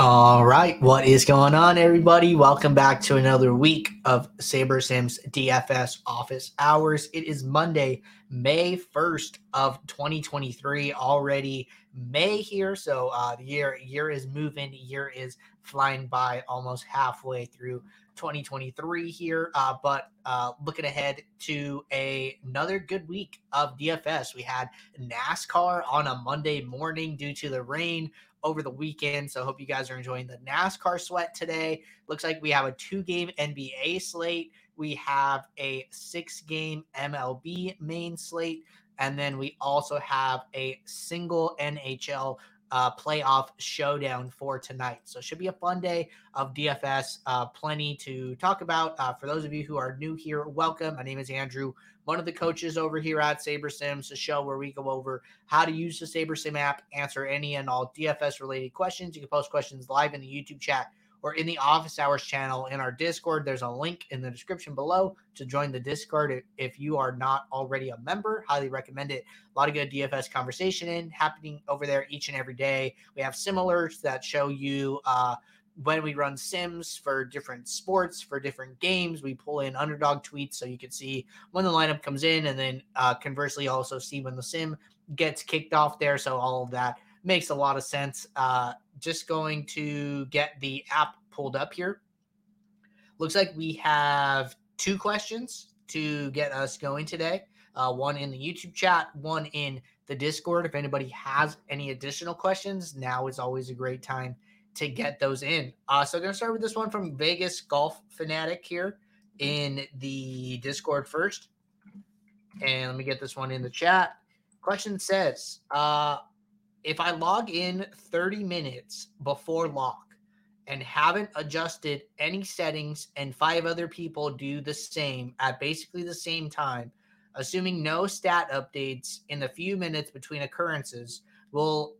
All right, what is going on, everybody? Welcome back to another week of SaberSim's DFS office hours. It is Monday, May 1st of 2023. Already May here, so uh, the year year is moving, year is flying by almost halfway through 2023 here. Uh, but uh, looking ahead to a, another good week of DFS. We had NASCAR on a Monday morning due to the rain over the weekend. So hope you guys are enjoying the NASCAR sweat today. Looks like we have a two game NBA slate. We have a six game MLB main slate. And then we also have a single NHL uh, playoff showdown for tonight. So it should be a fun day of DFS. Uh, plenty to talk about. Uh, for those of you who are new here, welcome. My name is Andrew, one of the coaches over here at Saber Sims, a show where we go over how to use the SaberSim app, answer any and all DFS related questions. You can post questions live in the YouTube chat or in the office hours channel in our Discord. There's a link in the description below to join the Discord if you are not already a member. Highly recommend it. A lot of good DFS conversation in happening over there each and every day. We have similars that show you uh, when we run sims for different sports for different games we pull in underdog tweets so you can see when the lineup comes in and then uh, conversely also see when the sim gets kicked off there so all of that makes a lot of sense uh, just going to get the app pulled up here. Looks like we have two questions to get us going today. Uh, one in the YouTube chat, one in the Discord. If anybody has any additional questions, now is always a great time to get those in. Uh, so, I'm going to start with this one from Vegas Golf Fanatic here in the Discord first. And let me get this one in the chat. Question says, uh, if I log in 30 minutes before lock and haven't adjusted any settings and five other people do the same at basically the same time, assuming no stat updates in the few minutes between occurrences, will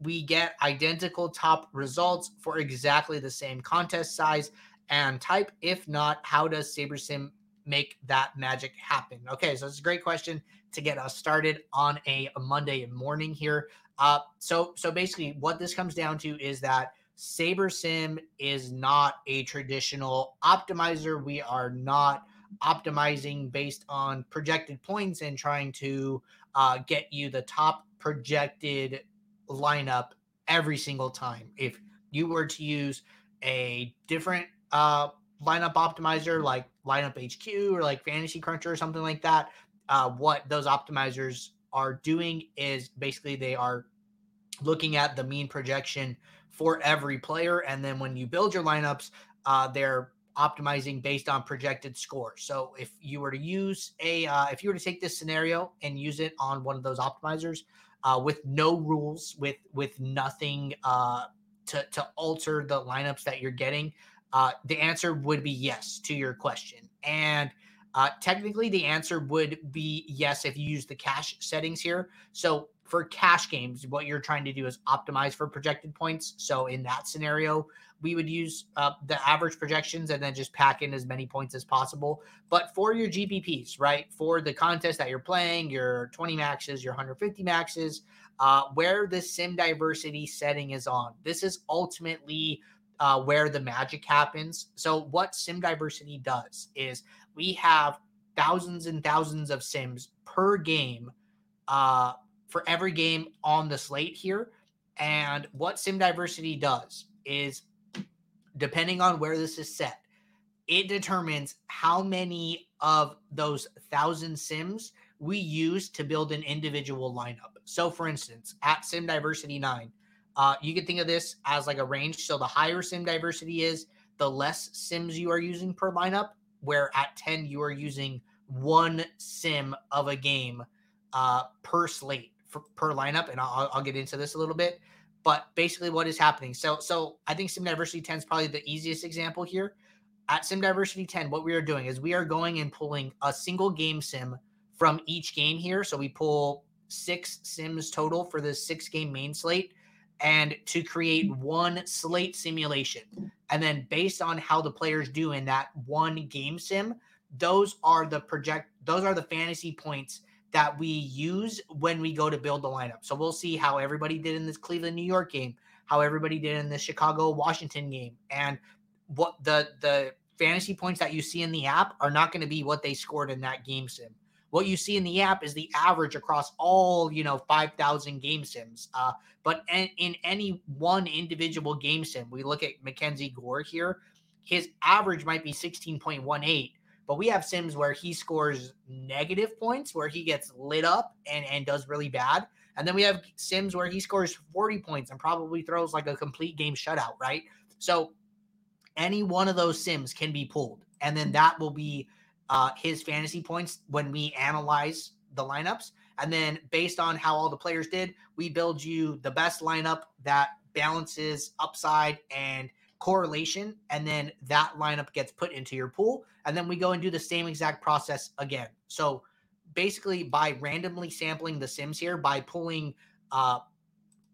we get identical top results for exactly the same contest size and type? If not, how does SaberSim make that magic happen? Okay, so it's a great question to get us started on a, Monday morning here. Uh, so so basically, what this comes down to is that SaberSim is not a traditional optimizer. We are not optimizing based on projected points and trying to uh, get you the top projected lineup every single time. If you were to use a different uh, lineup optimizer like Lineup HQ or like Fantasy Cruncher or something like that, uh, what those optimizers are doing is basically they are looking at the mean projection for every player. And then when you build your lineups, uh, they're optimizing based on projected score. So if you were to use a, uh, if you were to take this scenario and use it on one of those optimizers uh, with no rules, with with nothing uh, to to alter the lineups that you're getting, uh, the answer would be yes to your question. And uh, technically, the answer would be yes if you use the cash settings here. So for cash games, what you're trying to do is optimize for projected points. So in that scenario, we would use uh, the average projections and then just pack in as many points as possible. But for your GPPs, right, for the contest that you're playing, your 20 maxes, your 150 maxes, uh, where the sim diversity setting is on, this is ultimately uh, where the magic happens. So what sim diversity does is we have thousands and thousands of sims per game uh, for every game on the slate here. And what sim diversity does is, depending on where this is set, it determines how many of those thousand sims we use to build an individual lineup. So, for instance, at Sim Diversity 9, uh, you can think of this as like a range. So, the higher sim diversity is, the less sims you are using per lineup, where at 10, you are using one sim of a game uh, per slate for, per lineup, and I'll, I'll get into this a little bit. But basically, what is happening? So, so I think Sim Diversity 10 is probably the easiest example here. At Sim Diversity 10, what we are doing is we are going and pulling a single game sim from each game here. So we pull six sims total for the six game main slate and to create one slate simulation. And then based on how the players do in that one game sim, those are the project those are the fantasy points that we use when we go to build the lineup. So we'll see how everybody did in this Cleveland New York game, how everybody did in the Chicago Washington game. And what the the fantasy points that you see in the app are not going to be what they scored in that game sim. What you see in the app is the average across all, you know, 5,000 game sims. Uh, but in, in any one individual game sim, we look at MacKenzie Gore here, his average might be 16.18, but we have sims where he scores negative points, where he gets lit up and, and does really bad. And then we have sims where he scores 40 points and probably throws like a complete game shutout, right? So any one of those sims can be pulled. And then that will be uh, his fantasy points when we analyze the lineups. And then based on how all the players did, we build you the best lineup that balances upside and correlation. And then that lineup gets put into your pool. And then we go and do the same exact process again. So basically, by randomly sampling the Sims here, by pulling uh,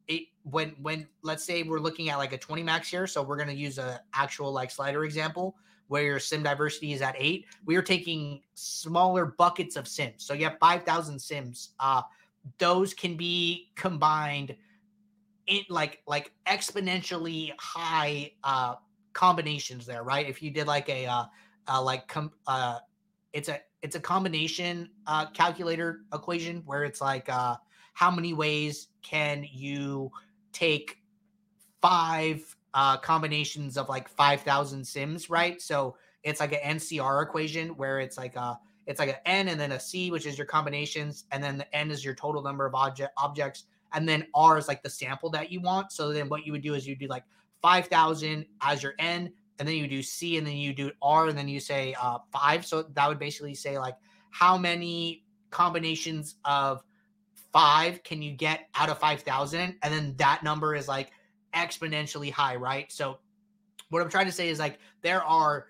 it when when let's say we're looking at like a 20 max here so we're going to use a actual like slider example where your sim diversity is at eight, we are taking smaller buckets of sims. So you have 5,000 sims. Uh, those can be combined in like like exponentially high uh, combinations there, right? If you did like a uh, uh like com- uh, it's a it's a combination uh, calculator equation where it's like uh, how many ways can you take five uh, combinations of like 5,000 sims, right? So it's like an NCR equation where it's like a it's like an N and then a C, which is your combinations, and then the N is your total number of object objects, and then R is like the sample that you want. So then what you would do is you do like 5,000 as your N, and then you do C, and then you do R, and then you say uh, five. So that would basically say like how many combinations of five can you get out of 5,000, and then that number is like exponentially high, right? So what I'm trying to say is like there are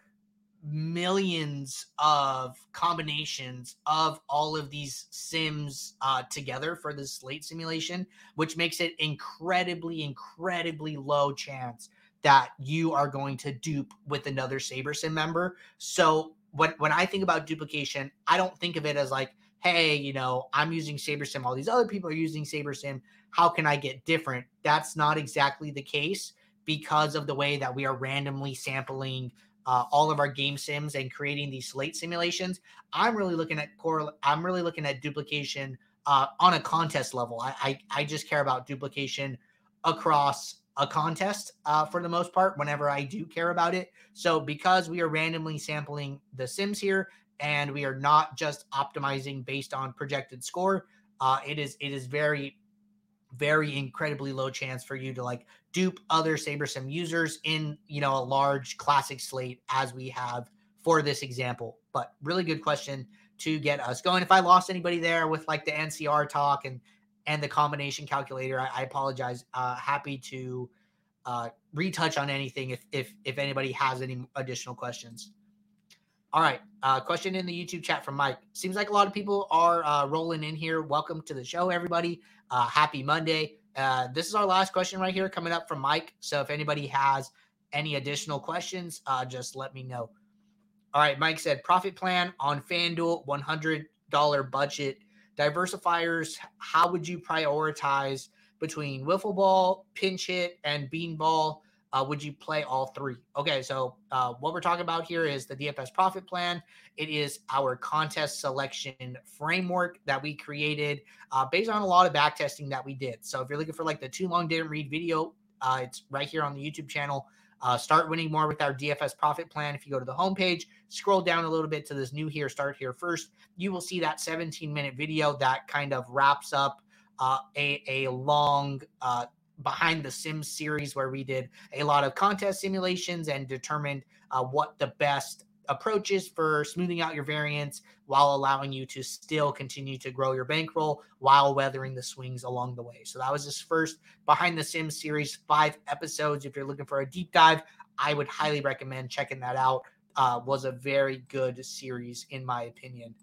millions of combinations of all of these sims uh, together for this slate simulation, which makes it incredibly, incredibly low chance that you are going to dupe with another SaberSim member. So when when I think about duplication, I don't think of it as like, hey, you know, I'm using SaberSim, all these other people are using SaberSim how can I get different? That's not exactly the case because of the way that we are randomly sampling uh, all of our game sims and creating these slate simulations. I'm really looking at core. I'm really looking at duplication uh, on a contest level. I, I, I just care about duplication across a contest uh, for the most part. Whenever I do care about it, so because we are randomly sampling the sims here, and we are not just optimizing based on projected score, uh, it is it is very very incredibly low chance for you to like dupe other SaberSim users in, you know, a large classic slate as we have for this example. But really good question to get us going. If I lost anybody there with like the NCR talk and and the combination calculator, I, I apologize. Uh, happy to uh, retouch on anything if if if anybody has any additional questions. All right. Uh, question in the YouTube chat from Mike. Seems like a lot of people are uh, rolling in here. Welcome to the show, everybody. Uh, happy Monday. Uh, this is our last question right here coming up from Mike. So if anybody has any additional questions, uh, just let me know. All right. Mike said profit plan on FanDuel, $100 budget. Diversifiers, how would you prioritize between wiffle ball, pinch hit, and beanball? Uh, would you play all three? Okay, so uh, what we're talking about here is the DFS profit plan. It is our contest selection framework that we created uh, based on a lot of back testing that we did. So if you're looking for like the too long didn't read video, uh, it's right here on the YouTube channel. Uh, start winning more with our DFS profit plan. If you go to the homepage, scroll down a little bit to this new here, start here first, you will see that 17 minute video that kind of wraps up uh, a, a long behind the Sims series where we did a lot of contest simulations and determined uh, what the best approach is for smoothing out your variance while allowing you to still continue to grow your bankroll while weathering the swings along the way. So that was this first behind the Sims series, five episodes. If you're looking for a deep dive, I would highly recommend checking that out. Uh, was a very good series in my opinion.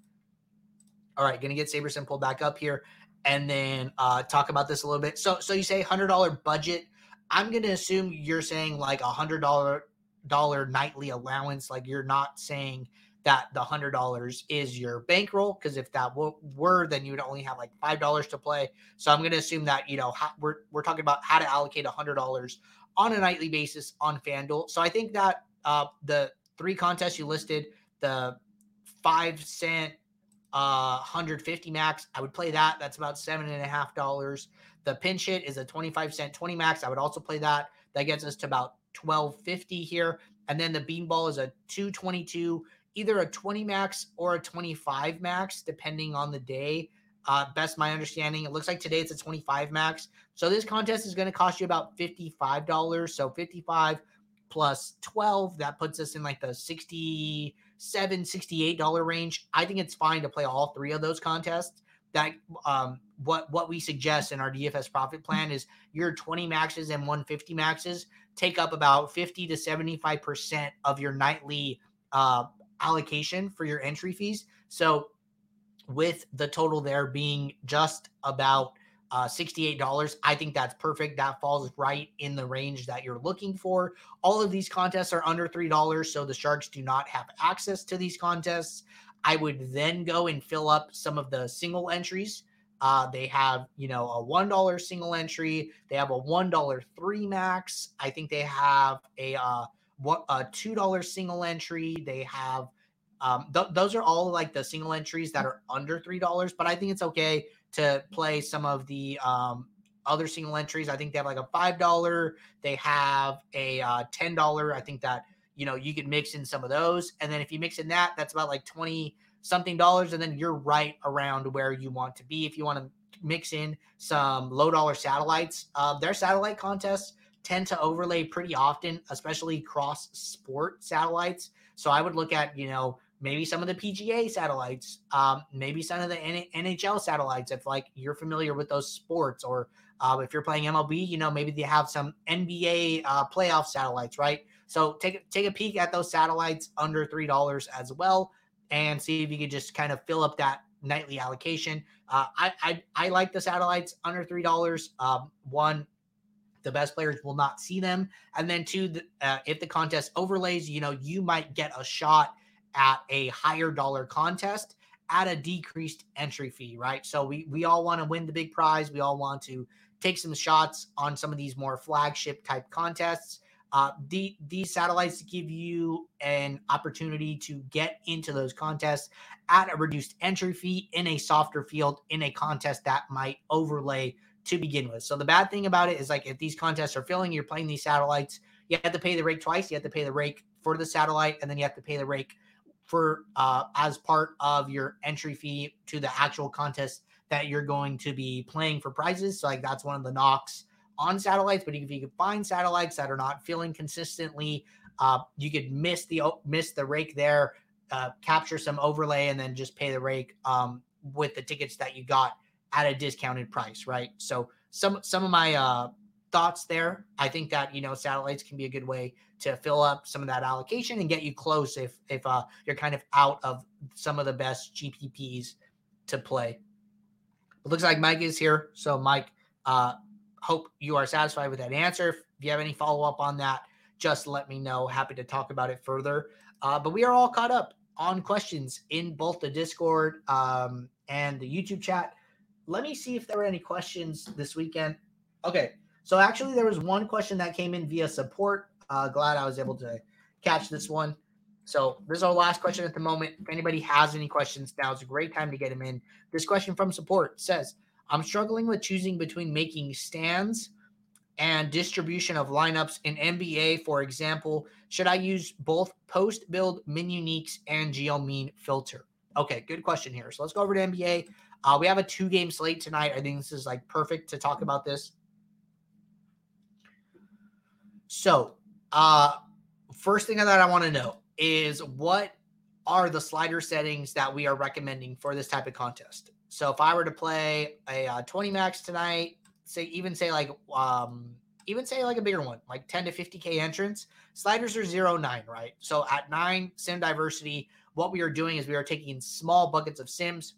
All right, gonna get SaberSim pulled back up here and then uh, talk about this a little bit. So, so you say hundred dollar budget. I'm going to assume you're saying like a hundred dollar dollar nightly allowance. Like you're not saying that the hundred dollars is your bankroll because if that w- were, then you would only have like five dollars to play. So I'm going to assume that you know we're we're talking about how to allocate a hundred dollars on a nightly basis on FanDuel. So I think that uh, the three contests you listed, the five cent, uh, 150 max, I would play that. That's about seven and a half dollars. The pinch hit is a 25 cent 20 max. I would also play that. That gets us to about 1250 here. And then the beanball is a 222, either a 20 max or a 25 max, depending on the day. Uh, best my understanding. It looks like today it's a 25 max. So this contest is going to cost you about $55. So 55 plus 12, that puts us in like the 67 $68 range. I think it's fine to play all three of those contests. That um, what what we suggest in our DFS profit plan is your 20 maxes and 150 maxes take up about 50 to 75 percent of your nightly uh, allocation for your entry fees. So with the total there being just about uh, $68. I think that's perfect. That falls right in the range that you're looking for. All of these contests are under $3, so the Sharks do not have access to these contests. I would then go and fill up some of the single entries. Uh, they have, you know, a $1 single entry. They have a $1 three max. I think they have a, uh, what, a $2 single entry. They have um, th- those are all like the single entries that are under three dollars, but I think it's okay to play some of the um, other single entries. I think they have like a five dollar. They have a uh, ten dollar. I think that you know you could mix in some of those, and then if you mix in that, that's about like twenty something dollars, and then you're right around where you want to be. If you want to mix in some low dollar satellites, uh, their satellite contests tend to overlay pretty often, especially cross sport satellites. So I would look at you know maybe some of the PGA satellites, um, maybe some of the NHL satellites, if like you're familiar with those sports, or uh, if you're playing MLB, you know maybe they have some NBA uh, playoff satellites, right? So take take a peek at those satellites under three dollars as well, and see if you could just kind of fill up that nightly allocation. Uh, I, I I like the satellites under three dollars. Um, one, the best players will not see them, and then two, the, uh, if the contest overlays, you know you might get a shot at a higher dollar contest at a decreased entry fee, right? So we we all want to win the big prize. We all want to take some shots on some of these more flagship type contests. Uh, the, these satellites give you an opportunity to get into those contests at a reduced entry fee in a softer field in a contest that might overlay to begin with. So the bad thing about it is like if these contests are filling, you're playing these satellites, you have to pay the rake twice. You have to pay the rake for the satellite, and then you have to pay the rake for uh, as part of your entry fee to the actual contest that you're going to be playing for prizes. So like that's one of the knocks on satellites. But if you can find satellites that are not filling consistently, uh, you could miss the miss the rake there, uh, capture some overlay, and then just pay the rake um, with the tickets that you got at a discounted price, right? So some some of my uh, thoughts there. I think that you know satellites can be a good way to fill up some of that allocation and get you close if if uh, you're kind of out of some of the best GPPs to play. It looks like Mike is here, so Mike, uh, hope you are satisfied with that answer. If you have any follow up on that, just let me know. Happy to talk about it further. Uh, but we are all caught up on questions in both the Discord um, and the YouTube chat. Let me see if there were any questions this weekend. Okay, so actually, there was one question that came in via support. Uh, glad I was able to catch this one. So this is our last question at the moment. If anybody has any questions, now is a great time to get them in. This question from support says, "I'm struggling with choosing between making stands." and distribution of lineups in NBA, for example, should I use both post build min uniques and geomean filter? Okay, good question here. So let's go over to NBA. Uh, we have a two game slate tonight. I think this is like perfect to talk about this. So, uh, first thing that I want to know is what are the slider settings that we are recommending for this type of contest? So, if I were to play a uh, 20 max tonight, say even say like um even say like a bigger one, like 10 to 50k entrance, sliders are zero nine, right? So at nine sim diversity, what we are doing is we are taking small buckets of sims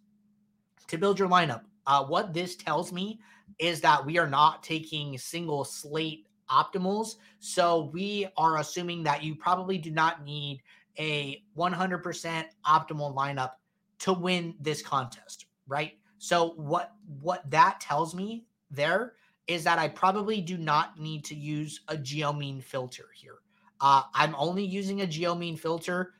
to build your lineup. Uh, what this tells me is that we are not taking single slate optimals. So we are assuming that you probably do not need a 100% optimal lineup to win this contest, right? So what what that tells me there is that I probably do not need to use a geomean filter here. Uh, I'm only using a geomean filter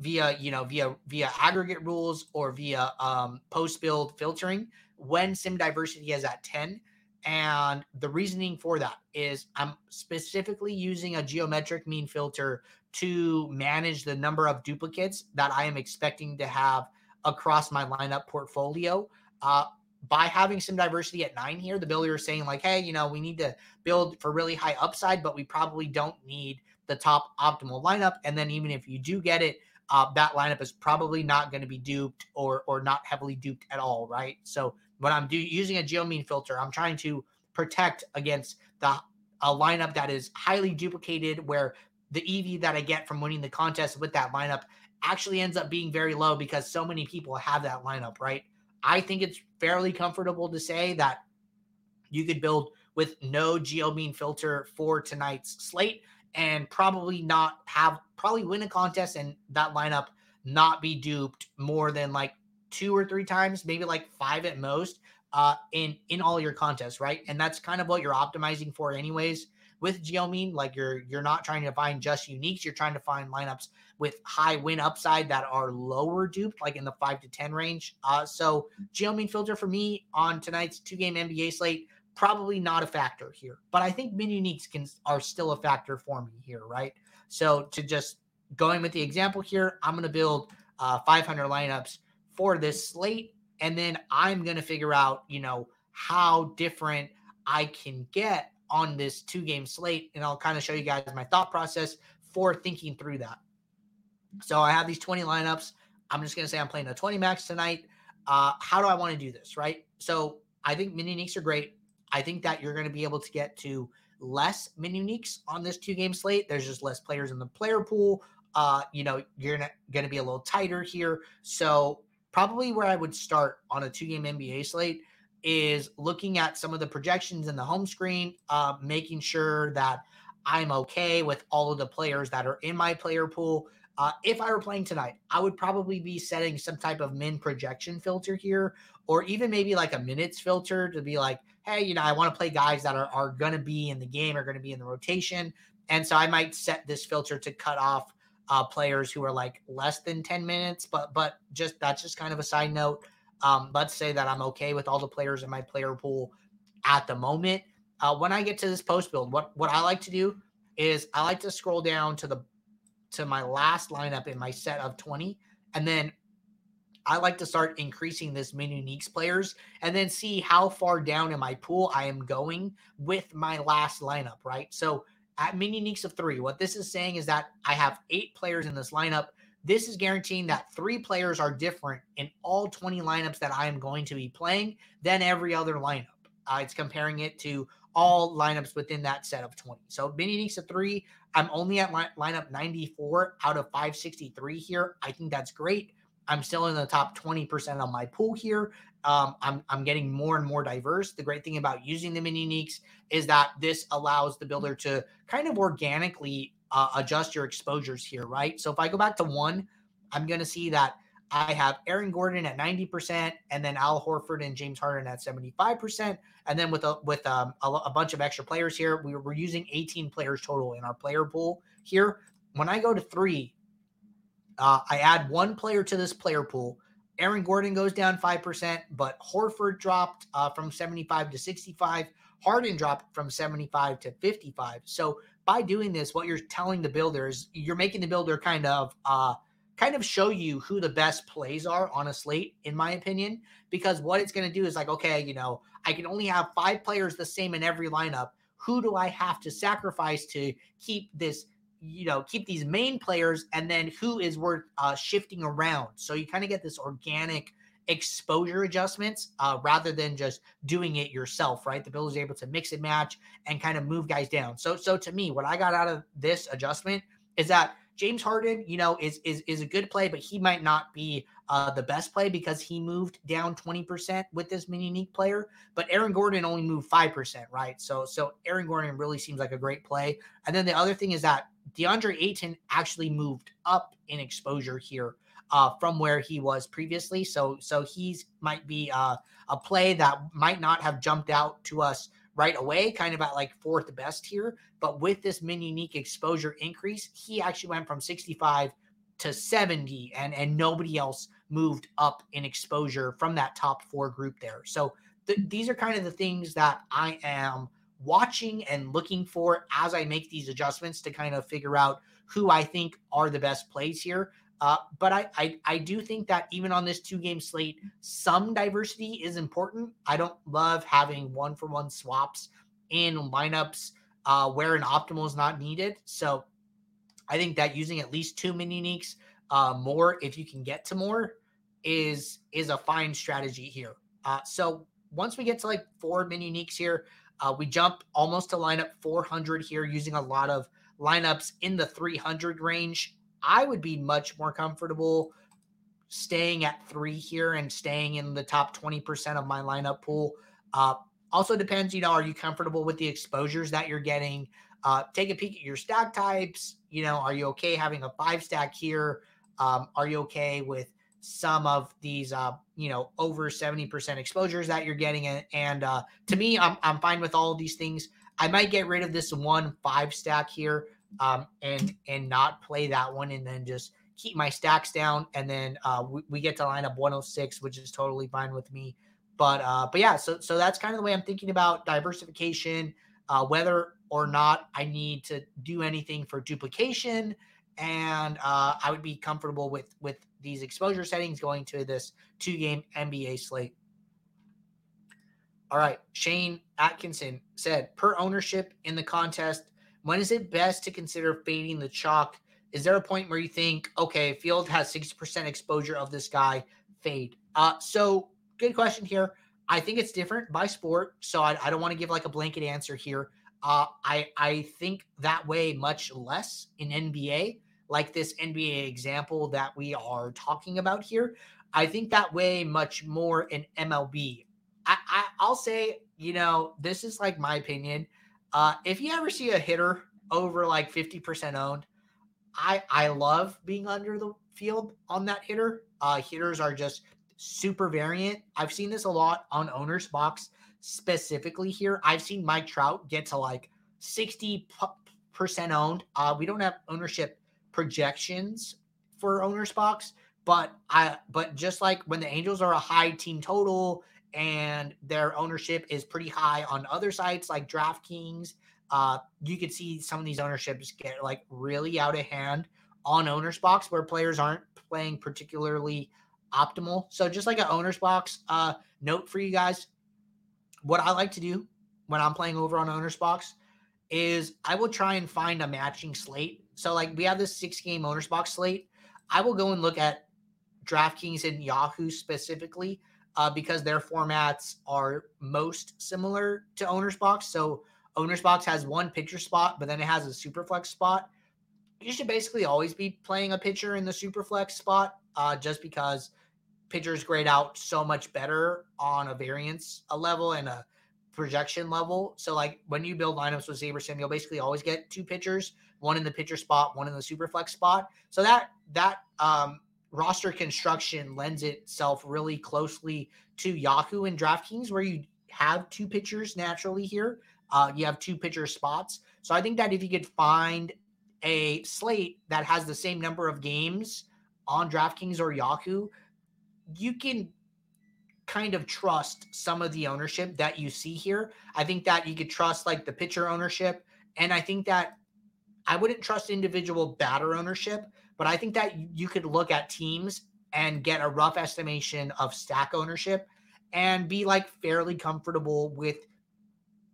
via you know via via aggregate rules or via um, post build filtering when sim diversity is at 10 and the reasoning for that is i'm specifically using a geometric mean filter to manage the number of duplicates that i am expecting to have across my lineup portfolio uh, by having sim diversity at nine here the builder is saying like hey you know we need to build for really high upside but we probably don't need the top optimal lineup and then even if you do get it uh, that lineup is probably not going to be duped or or not heavily duped at all, right? So when I'm do, using a geomean filter, I'm trying to protect against the a lineup that is highly duplicated, where the EV that I get from winning the contest with that lineup actually ends up being very low because so many people have that lineup, right? I think it's fairly comfortable to say that you could build with no geomean filter for tonight's slate and probably not have probably win a contest and that lineup not be duped more than like two or three times, maybe like five at most, uh, in in all your contests, right? And that's kind of what you're optimizing for, anyways. With Geomean, like you're you're not trying to find just uniques, you're trying to find lineups with high win upside that are lower duped, like in the five to ten range. Uh, so Geomean filter for me on tonight's two game NBA slate probably not a factor here. But I think min uniques can are still a factor for me here, right? So to just going with the example here, I'm going to build uh, 500 lineups for this slate, and then I'm going to figure out, you know, how different I can get on this two game slate, and I'll kind of show you guys my thought process for thinking through that. So I have these 20 lineups. I'm just going to say I'm playing a 20 max tonight. Uh, how do I want to do this, right? So I think mini uniques are great. I think that you're going to be able to get to less min uniques on this two game slate. There's just less players in the player pool. Uh, you know, you're going to be a little tighter here. So, probably where I would start on a two game NBA slate is looking at some of the projections in the home screen, uh, making sure that I'm okay with all of the players that are in my player pool. Uh, if I were playing tonight, I would probably be setting some type of min projection filter here, or even maybe like a minutes filter to be like, hey, you know, I want to play guys that are, are going to be in the game, are going to be in the rotation. And so I might set this filter to cut off uh, players who are like less than 10 minutes. But, but just that's just kind of a side note. Um, let's say that I'm okay with all the players in my player pool at the moment. Uh, when I get to this post build, what, what I like to do is I like to scroll down to the to my last lineup in my set of 20 and then I like to start increasing this min uniques players and then see how far down in my pool I am going with my last lineup, right? So at min uniques of three, what this is saying is that I have eight players in this lineup. This is guaranteeing that three players are different in all 20 lineups that I am going to be playing than every other lineup. Uh, it's comparing it to all lineups within that set of 20. So mini uniques of three, I'm only at line, lineup 94 out of 563 here. I think that's great. I'm still in the top 20% on my pool here. Um, I'm, I'm getting more and more diverse. The great thing about using the min uniques is that this allows the builder to kind of organically uh, adjust your exposures here, right? So if I go back to one, I'm going to see that I have Aaron Gordon at 90%, and then Al Horford and James Harden at 75%. And then with a with um, a, a bunch of extra players here, we, we're using 18 players total in our player pool here. When I go to three, uh, I add one player to this player pool. Aaron Gordon goes down 5%, but Horford dropped uh, from 75 to 65. Harden dropped from 75 to 55. So by doing this, what you're telling the builder is you're making the builder kind of uh, kind of show you who the best plays are on a slate, in my opinion, because what it's going to do is like, okay, you know, I can only have five players the same in every lineup. Who do I have to sacrifice to keep this you know keep these main players and then who is worth uh, shifting around. So you kind of get this organic exposure adjustments uh, rather than just doing it yourself right? The builder is able to mix and match and kind of move guys down. So so to me what i got out of this adjustment is that James Harden, you know, is is is a good play, but he might not be uh, the best play because he moved down 20% with this mini unique player. But Aaron Gordon only moved 5%, right? So so Aaron Gordon really seems like a great play. And then the other thing is that DeAndre Ayton actually moved up in exposure here uh, from where he was previously. So so he's might be uh, a play that might not have jumped out to us right away, kind of at like fourth best here. But with this mini unique exposure increase, he actually went from 65 to 70, and and nobody else moved up in exposure from that top four group there. So th- these are kind of the things that I am watching and looking for as I make these adjustments to kind of figure out who I think are the best plays here. Uh, but I, I I do think that even on this two game slate, some diversity is important. I don't love having one for one swaps in lineups uh, where an optimal is not needed. So I think that using at least two mini uniques uh, more, if you can get to more, is is a fine strategy here. Uh, so once we get to like four mini uniques here, uh, we jump almost to lineup 400 here using a lot of lineups in the 300 range. I would be much more comfortable staying at three here and staying in the top 20% of my lineup pool. Uh, also depends, you know, are you comfortable with the exposures that you're getting? Uh, take a peek at your stack types. You know, are you okay having a five stack here? Um, are you okay with some of these, uh, you know, over 70% exposures that you're getting? And uh, to me, I'm, I'm fine with all of these things. I might get rid of this one five stack here um, and and not play that one, and then just keep my stacks down, and then uh, we, we get to line up 106, which is totally fine with me. But uh, but yeah, so so that's kind of the way I'm thinking about diversification, uh, whether or not I need to do anything for duplication, and uh, I would be comfortable with with these exposure settings going to this two game NBA slate. All right, Shane Atkinson said per ownership in the contest, when is it best to consider fading the chalk? Is there a point where you think, okay, field has 60% exposure of this guy, fade? Uh, so good question here. I think it's different by sport. So I, I don't want to give like a blanket answer here. Uh, I I think that way much less in NBA, like this NBA example that we are talking about here. I think that way much more in MLB. I, I I'll say, you know, this is like my opinion. Uh, if you ever see a hitter over like 50% owned, I I love being under the field on that hitter. Uh, hitters are just super variant. I've seen this a lot on OwnersBox specifically here. I've seen Mike Trout get to like 60% owned. Uh, we don't have ownership projections for OwnersBox, but I but just like when the Angels are a high team total and their ownership is pretty high on other sites like DraftKings. Uh, you could see some of these ownerships get like really out of hand on OwnersBox where players aren't playing particularly optimal. So just like an OwnersBox uh, note for you guys, what I like to do when I'm playing over on OwnersBox is I will try and find a matching slate. So like we have this six game OwnersBox slate. I will go and look at DraftKings and Yahoo specifically uh, because their formats are most similar to OwnersBox. So OwnersBox has one pitcher spot, but then it has a super flex spot. You should basically always be playing a pitcher in the super flex spot uh, just because pitchers grade out so much better on a variance a level and a projection level. So like when you build lineups with SaberSim, you'll basically always get two pitchers, one in the pitcher spot, one in the super flex spot. So that that um roster construction lends itself really closely to Yahoo and DraftKings, where you have two pitchers naturally here. Uh, you have two pitcher spots. So I think that if you could find a slate that has the same number of games on DraftKings or Yahoo, you can kind of trust some of the ownership that you see here. I think that you could trust like the pitcher ownership. And I think that I wouldn't trust individual batter ownership, but I think that you could look at teams and get a rough estimation of stack ownership and be like fairly comfortable with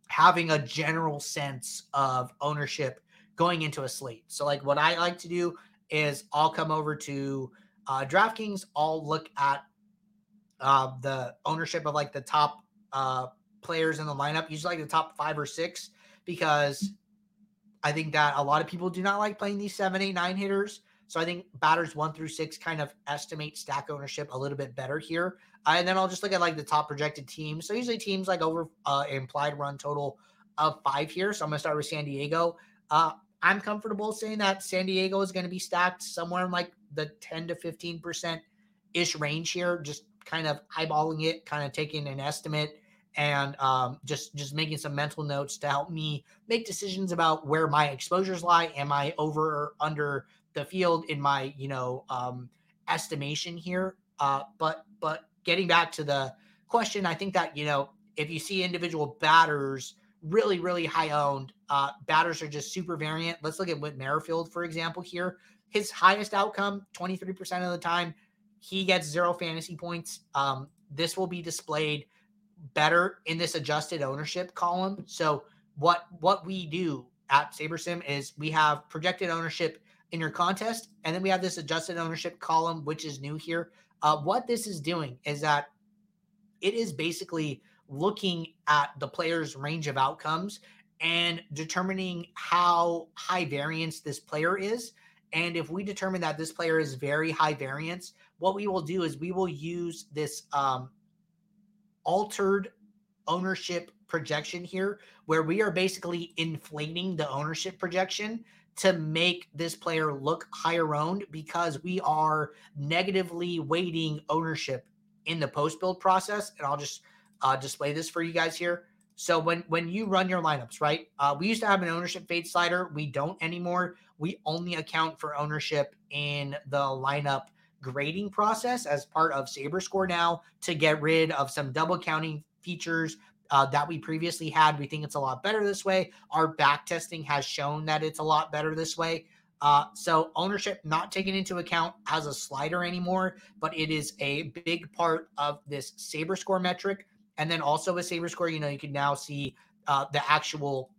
having a general sense of ownership going into a slate. So, like, what I like to do is I'll come over to uh, DraftKings, I'll look at uh, the ownership of like the top uh, players in the lineup, usually like the top five or six, because I think that a lot of people do not like playing these seven, eight, nine hitters. So I think batters one through six kind of estimate stack ownership a little bit better here. Uh, and then I'll just look at like the top projected teams. So usually teams like over uh, implied run total of five here. So I'm going to start with San Diego. Uh, I'm comfortable saying that San Diego is going to be stacked somewhere in like the 10 to 15% ish range here, just kind of eyeballing it, kind of taking an estimate and um, just just making some mental notes to help me make decisions about where my exposures lie. Am I over or under the field in my you know um, estimation here? Uh, but but getting back to the question, I think that you know if you see individual batters really really high owned, uh, batters are just super variant. Let's look at Whit Merrifield for example here. His highest outcome, 23% of the time, he gets zero fantasy points. Um, this will be displayed better in this adjusted ownership column. So what what we do at SaberSim is we have projected ownership in your contest, and then we have this adjusted ownership column, which is new here. Uh, what this is doing is that it is basically looking at the player's range of outcomes and determining how high variance this player is. And if we determine that this player is very high variance, what we will do is we will use this um, altered ownership projection here, where we are basically inflating the ownership projection to make this player look higher owned because we are negatively weighting ownership in the post build process. And I'll just uh, display this for you guys here. So when when you run your lineups, right? Uh, we used to have an ownership fade slider. We don't anymore. We only account for ownership in the lineup grading process as part of SaberScore now to get rid of some double counting features uh, that we previously had. We think it's a lot better this way. Our back testing has shown that it's a lot better this way. Uh, so ownership not taken into account as a slider anymore, but it is a big part of this SaberScore metric. And then also with SaberScore, you know, you can now see uh, the actual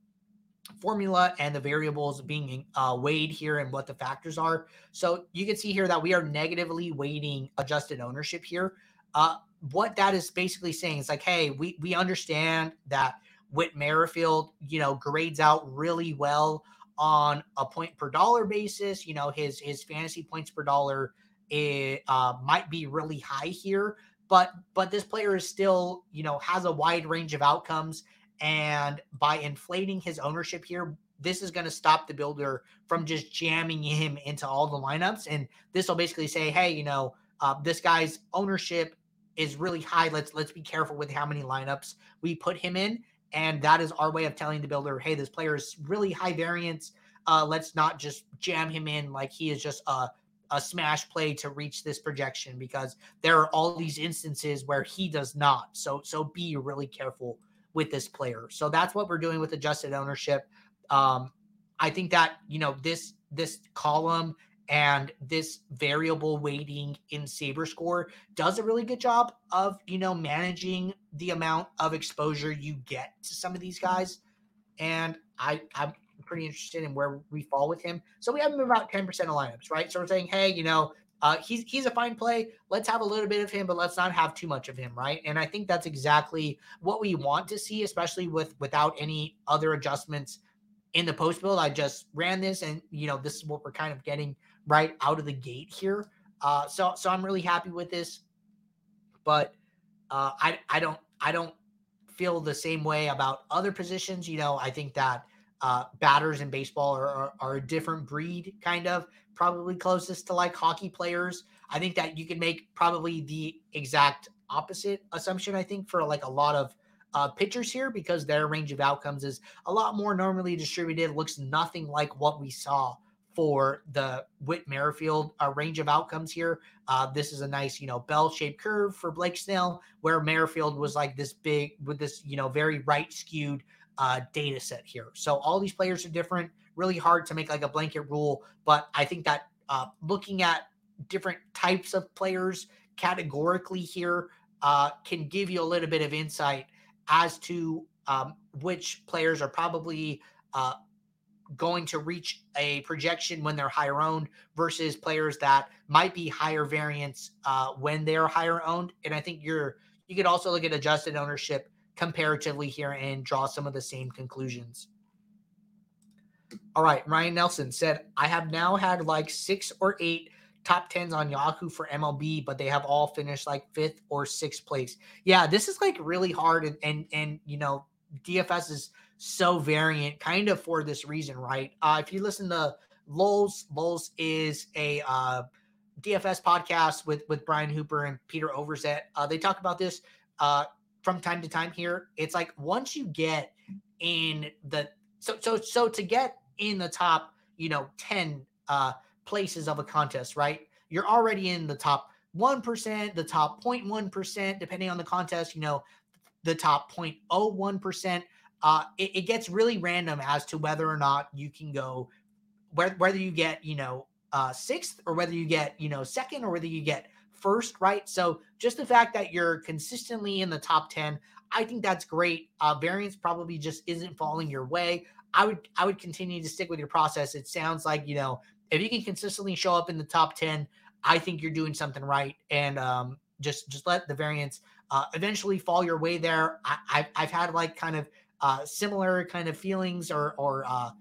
formula and the variables being uh, weighed here and what the factors are. So you can see here that we are negatively weighting adjusted ownership here. Uh, what that is basically saying is like, hey, we we understand that Whit Merrifield, you know, grades out really well on a point per dollar basis. You know, his his fantasy points per dollar it uh, might be really high here, but but this player is still you know has a wide range of outcomes and by inflating his ownership here, this is going to stop the builder from just jamming him into all the lineups. And this will basically say, hey, you know, uh, this guy's ownership is really high. Let's let's be careful with how many lineups we put him in. And that is our way of telling the builder, hey, this player is really high variance. Uh, let's not just jam him in like he is just a a smash play to reach this projection because there are all these instances where he does not. So so be really careful with this player. So that's what we're doing with adjusted ownership. Um, I think that you know this this column and this variable weighting in SaberScore does a really good job of you know managing the amount of exposure you get to some of these guys. And I I'm pretty interested in where we fall with him. So we have him about 10% of lineups, right? So we're saying, hey, you know, uh, he's he's a fine play. Let's have a little bit of him, but let's not have too much of him, right? And I think that's exactly what we want to see, especially with without any other adjustments in the post build. I just ran this, and you know this is what we're kind of getting right out of the gate here. Uh, so so I'm really happy with this, but uh, I I don't I don't feel the same way about other positions. You know, I think that uh, batters in baseball are, are, are, a different breed, kind of probably closest to like hockey players. I think that you can make probably the exact opposite assumption, I think, for like a lot of uh, pitchers here because their range of outcomes is a lot more normally distributed, looks nothing like what we saw for the Whit Merrifield uh, range of outcomes here. Uh, this is a nice, you know, bell-shaped curve for Blake Snell, where Merrifield was like this big with this, you know, very right skewed uh, data set here. So all these players are different really hard to make like a blanket rule. But I think that uh, looking at different types of players categorically here uh, can give you a little bit of insight as to um, which players are probably uh, going to reach a projection when they're higher owned versus players that might be higher variance uh, when they're higher owned. And I think you're you could also look at adjusted ownership comparatively here and draw some of the same conclusions. All right, Ryan Nelson said, I have now had like six or eight top tens on Yahoo for MLB, but they have all finished like fifth or sixth place. Yeah, this is like really hard, and and and you know, DFS is so variant, kind of for this reason, right? Uh, if you listen to Lulz, Lulz is a uh, DFS podcast with with Brian Hooper and Peter Overzet. Uh, they talk about this uh, from time to time here. It's like once you get in the so so so to get in the top, you know, ten uh, places of a contest, right? You're already in the top one percent, the top 0.1 percent, depending on the contest. You know, the top 0.01 percent. Uh, it, it gets really random as to whether or not you can go whether you get you know uh, sixth or whether you get you know second or whether you get first, right? So just the fact that you're consistently in the top ten, I think that's great. Uh, variance probably just isn't falling your way. I would I would continue to stick with your process. It sounds like you know if you can consistently show up in the top ten, I think you're doing something right. And um, just just let the variance uh, eventually fall your way there. I, I've, I've had like kind of uh, similar kind of feelings or or uh,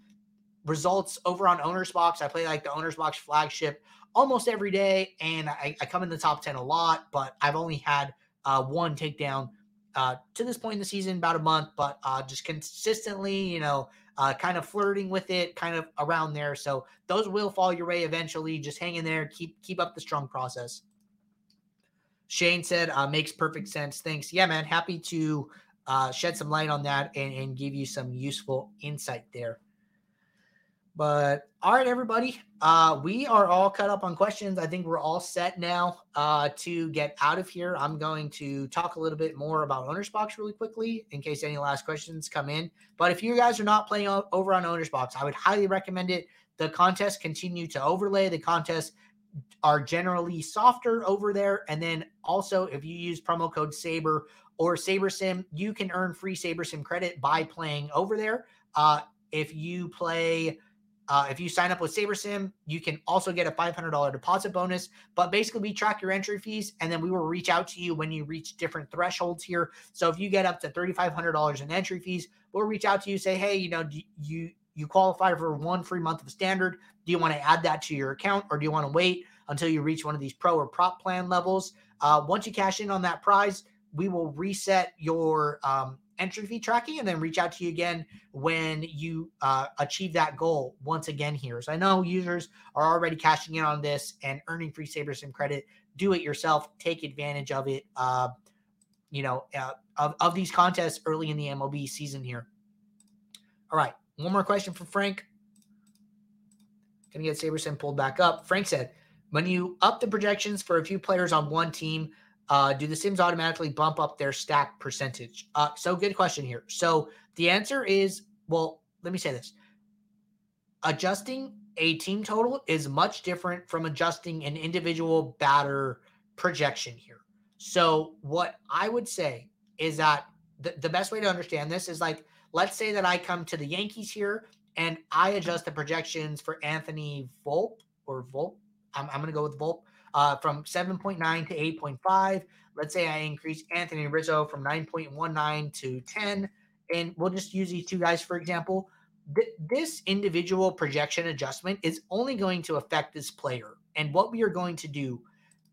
results over on OwnersBox. I play like the OwnersBox flagship almost every day, and I, I come in the top ten a lot. But I've only had uh, one takedown uh, to this point in the season, about a month. But uh, just consistently, you know, uh, kind of flirting with it, kind of around there. So those will fall your way eventually. Just hang in there, keep keep up the strong process. Shane said, uh, makes perfect sense. Thanks. Yeah, man. Happy to uh, shed some light on that and, and give you some useful insight there. But all right, everybody, uh, we are all cut up on questions. I think we're all set now uh, to get out of here. I'm going to talk a little bit more about OwnersBox really quickly in case any last questions come in. But if you guys are not playing over on OwnersBox, I would highly recommend it. The contests continue to overlay. The contests are generally softer over there. And then also, if you use promo code SABER or SaberSim, you can earn free SaberSim credit by playing over there. Uh, if you play uh, if you sign up with SaberSim, you can also get a $500 deposit bonus. But basically, we track your entry fees and then we will reach out to you when you reach different thresholds here. So if you get up to $3,500 in entry fees, we'll reach out to you, say, hey, you know, you you qualify for one free month of standard. Do you want to add that to your account or do you want to wait until you reach one of these pro or prop plan levels? Uh, once you cash in on that prize, we will reset your um, entry fee tracking and then reach out to you again when you uh, achieve that goal once again here. So I know users are already cashing in on this and earning free SaberSim credit. Do it yourself. Take advantage of it. Uh, you know, uh, of, of these contests early in the MLB season here. All right. One more question for Frank. Gonna get SaberSim pulled back up. Frank said, when you up the projections for a few players on one team, uh, do the Sims automatically bump up their stack percentage? Uh, so good question here. So the answer is, well, let me say this. Adjusting a team total is much different from adjusting an individual batter projection here. So what I would say is that the, the best way to understand this is like, let's say that I come to the Yankees here and I adjust the projections for Anthony Volpe or Volpe. I'm, I'm going to go with Volpe uh, from 7.9 to 8.5. Let's say I increase Anthony Rizzo from 9.19 to 10. And we'll just use these two guys for example. Th- this individual projection adjustment is only going to affect this player. And what we are going to do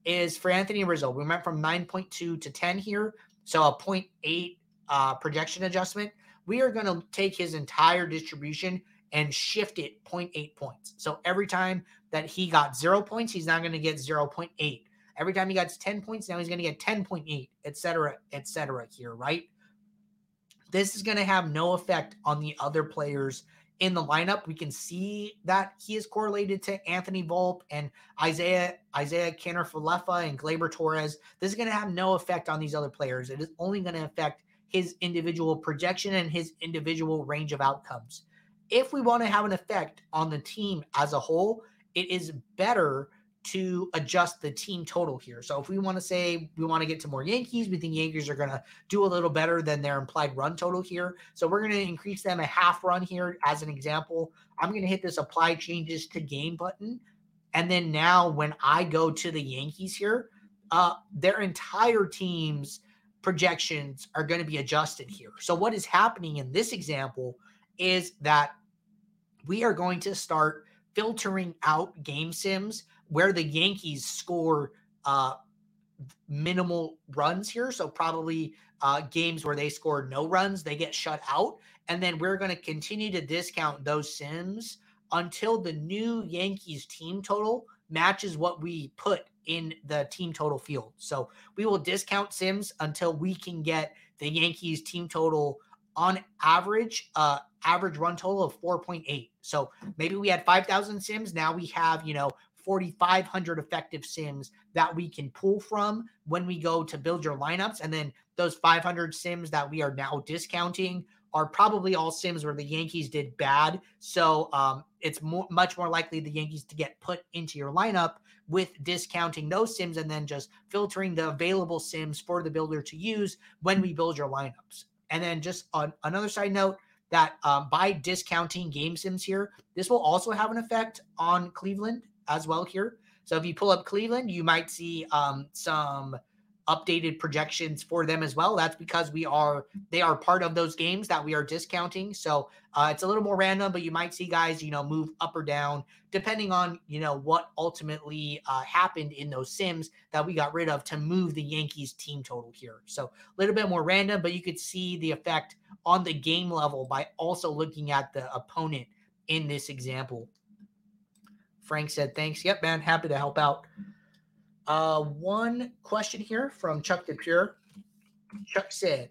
is for Anthony Rizzo, we went from 9.2 to 10 here. So a 0.8 uh, projection adjustment. We are going to take his entire distribution and shift it 0.8 points. So every time that he got zero points, he's now going to get 0.8. Every time he gets 10 points, now he's going to get 10.8, et cetera, et cetera here, right? This is going to have no effect on the other players in the lineup. We can see that he is correlated to Anthony Volpe and Isaiah Isaiah Kiner-Falefa and Gleyber Torres. This is going to have no effect on these other players. It is only going to affect his individual projection and his individual range of outcomes if we want to have an effect on the team as a whole, it is better to adjust the team total here. So if we want to say we want to get to more Yankees, we think Yankees are going to do a little better than their implied run total here. So we're going to increase them a half run here as an example. I'm going to hit this apply changes to game button. And then now when I go to the Yankees here, uh, their entire team's projections are going to be adjusted here. So what is happening in this example is that we are going to start filtering out game sims where the Yankees score uh, minimal runs here. So probably uh, games where they score no runs, they get shut out. And then we're going to continue to discount those sims until the new Yankees team total matches what we put in the team total field. So we will discount sims until we can get the Yankees team total on average, uh, average run total of 4.8. So maybe we had 5,000 sims. Now we have, you know, 4,500 effective sims that we can pull from when we go to build your lineups. And then those 500 sims that we are now discounting are probably all sims where the Yankees did bad. So um, it's much more likely the Yankees to get put into your lineup with discounting those sims and then just filtering the available sims for the builder to use when we build your lineups. And then just on another side note, that um, by discounting game sims here, this will also have an effect on Cleveland as well here. So if you pull up Cleveland, you might see um, some updated projections for them as well. That's because we are they are part of those games that we are discounting. So uh, it's a little more random, but you might see guys you know move up or down depending on you know what ultimately uh, happened in those sims that we got rid of to move the Yankees team total here. So a little bit more random, but you could see the effect on the game level by also looking at the opponent in this example. Frank said, "Thanks. Yep, man. Happy to help out." Uh, one question here from Chuck DePure. Chuck said,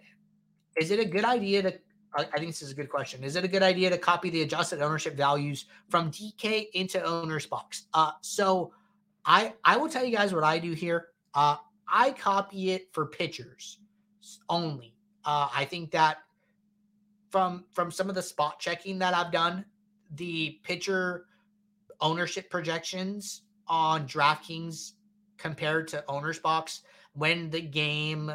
"Is it a good idea to?" I think this is a good question. Is it a good idea to copy the adjusted ownership values from DK into OwnersBox? Uh, so I I will tell you guys what I do here. Uh, I copy it for pitchers only. Uh, I think that from from some of the spot checking that I've done, the pitcher ownership projections on DraftKings compared to OwnersBox when the game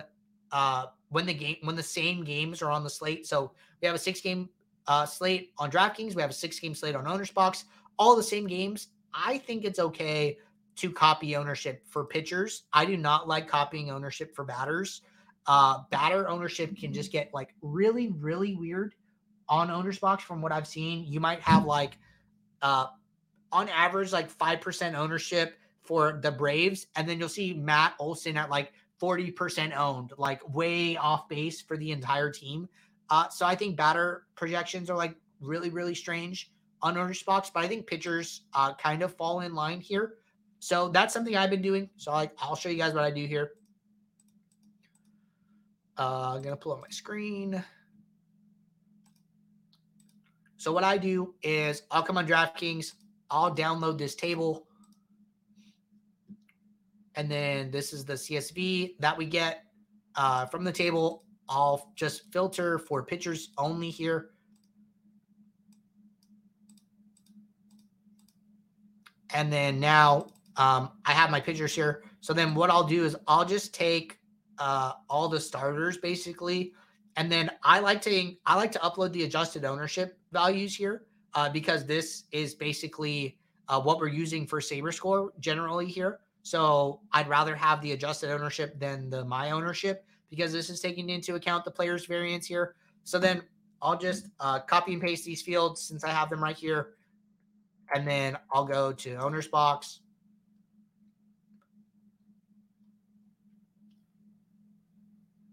uh when the game when the same games are on the slate. So we have a six game uh slate on DraftKings, we have a six game slate on OwnersBox, all the same games. I think it's okay to copy ownership for pitchers. I do not like copying ownership for batters. Uh batter ownership can just get like really really weird on OwnersBox from what I've seen. You might have like uh on average like 5% ownership for the Braves. And then you'll see Matt Olson at like 40% owned, like way off base for the entire team. Uh, so I think batter projections are like really, really strange on OwnersBox, but I think pitchers uh, kind of fall in line here. So that's something I've been doing. So I, I'll show you guys what I do here. Uh, I'm going to pull up my screen. So what I do is I'll come on DraftKings, I'll download this table. And then this is the CSV that we get uh, from the table. I'll just filter for pitchers only here. And then now um, I have my pitchers here. So then what I'll do is I'll just take uh, all the starters basically. And then I like to I like to upload the adjusted ownership values here uh, because this is basically uh, what we're using for Saber Score generally here. So I'd rather have the adjusted ownership than the my ownership because this is taking into account the player's variance here. So then I'll just uh, copy and paste these fields since I have them right here. And then I'll go to OwnersBox.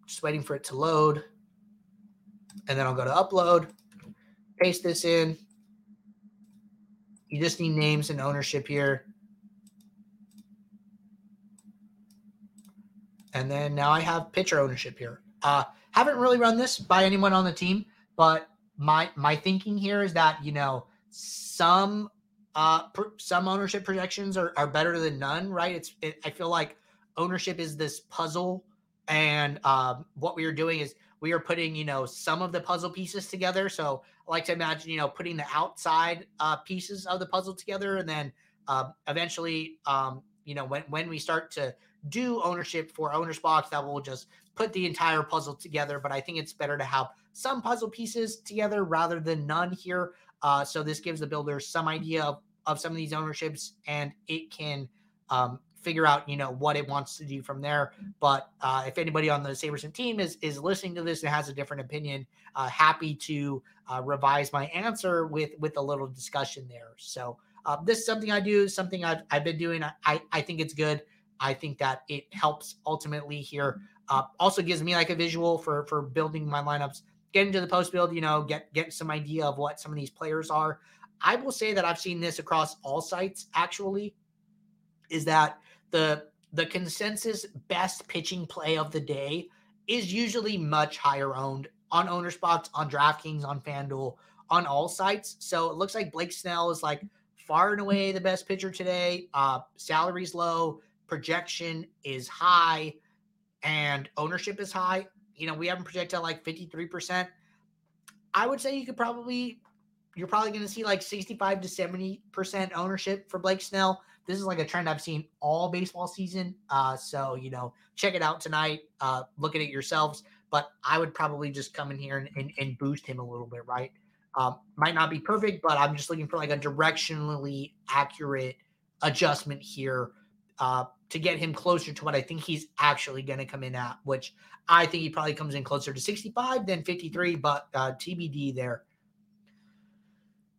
Just waiting for it to load. And then I'll go to upload, paste this in. You just need names and ownership here. And then now I have pitcher ownership here. Uh, haven't really run this by anyone on the team, but my my thinking here is that you know some uh pr- some ownership projections are, are better than none, right? It's it, I feel like ownership is this puzzle, and um, what we are doing is we are putting you know some of the puzzle pieces together. So I like to imagine you know putting the outside uh, pieces of the puzzle together, and then uh, eventually um, you know when when we start to do ownership for OwnersBox, that will just put the entire puzzle together. But I think it's better to have some puzzle pieces together rather than none here. Uh, so this gives the builder some idea of, of some of these ownerships, and it can um, figure out you know what it wants to do from there. But uh, if anybody on the SaberSim team is is listening to this and has a different opinion, uh, happy to uh, revise my answer with with a little discussion there. So uh, this is something I do, something I've I've been doing. I I think it's good. I think that it helps ultimately here. Uh, also gives me like a visual for for building my lineups. Get into the post build, you know, get get some idea of what some of these players are. I will say that I've seen this across all sites actually is that the the consensus best pitching play of the day is usually much higher owned on OwnersBox, on DraftKings, on FanDuel, on all sites. So it looks like Blake Snell is like far and away the best pitcher today. Uh, salary's low, projection is high, and ownership is high. You know, we haven't projected like 53%. I would say you could probably, you're probably going to see like 65 to 70% ownership for Blake Snell. This is like a trend I've seen all baseball season. Uh, so, you know, check it out tonight. Uh, look at it yourselves. But I would probably just come in here and, and, and boost him a little bit, right? Um, might not be perfect, but I'm just looking for like a directionally accurate adjustment here uh, to get him closer to what I think he's actually going to come in at, which I think he probably comes in closer to 65 than 53, but uh, TBD there.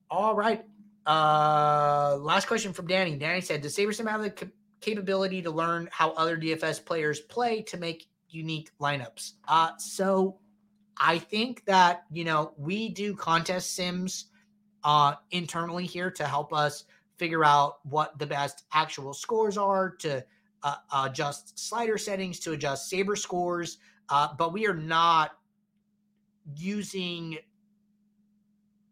All right. Uh, last question from Danny. Danny said, "Does SaberSim have the capability to learn how other DFS players play to make unique lineups?" Uh, so I think that you know we do contest sims uh, internally here to help us figure out what the best actual scores are to uh, adjust slider settings to adjust saber scores, uh, but we are not using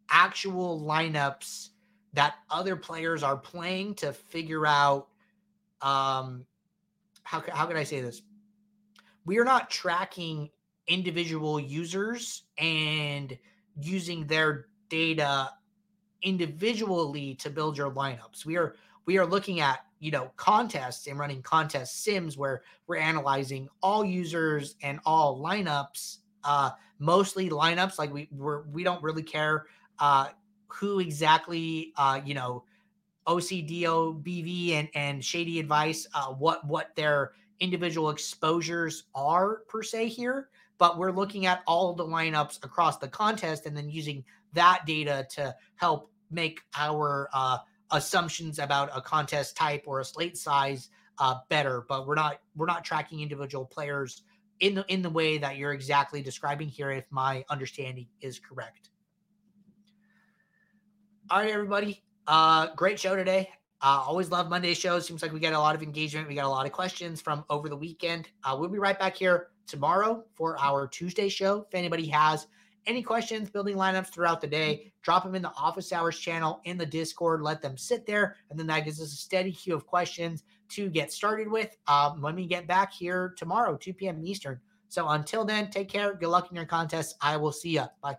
actual lineups that other players are playing to figure out um how how can I say this? We are not tracking individual users and using their data individually to build your lineups. We are we are looking at, you know, contests and running contest sims where we're analyzing all users and all lineups, uh mostly lineups like we we're, we don't really care uh who exactly uh, you know OCDO, BV, and and Shady Advice, uh, what what their individual exposures are per se here. But we're looking at all the lineups across the contest and then using that data to help make our uh, assumptions about a contest type or a slate size uh, better. But we're not we're not tracking individual players in the in the way that you're exactly describing here. If my understanding is correct. All right, everybody. Uh, great show today. Uh, always love Monday shows. Seems like we get a lot of engagement. We got a lot of questions from over the weekend. Uh, we'll be right back here tomorrow for our Tuesday show. If anybody has any questions building lineups throughout the day, drop them in the office hours channel in the Discord. Let them sit there, and then that gives us a steady queue of questions to get started with. Um, we get back here tomorrow, 2 p.m. Eastern. So until then, take care. Good luck in your contest. I will see you. Bye.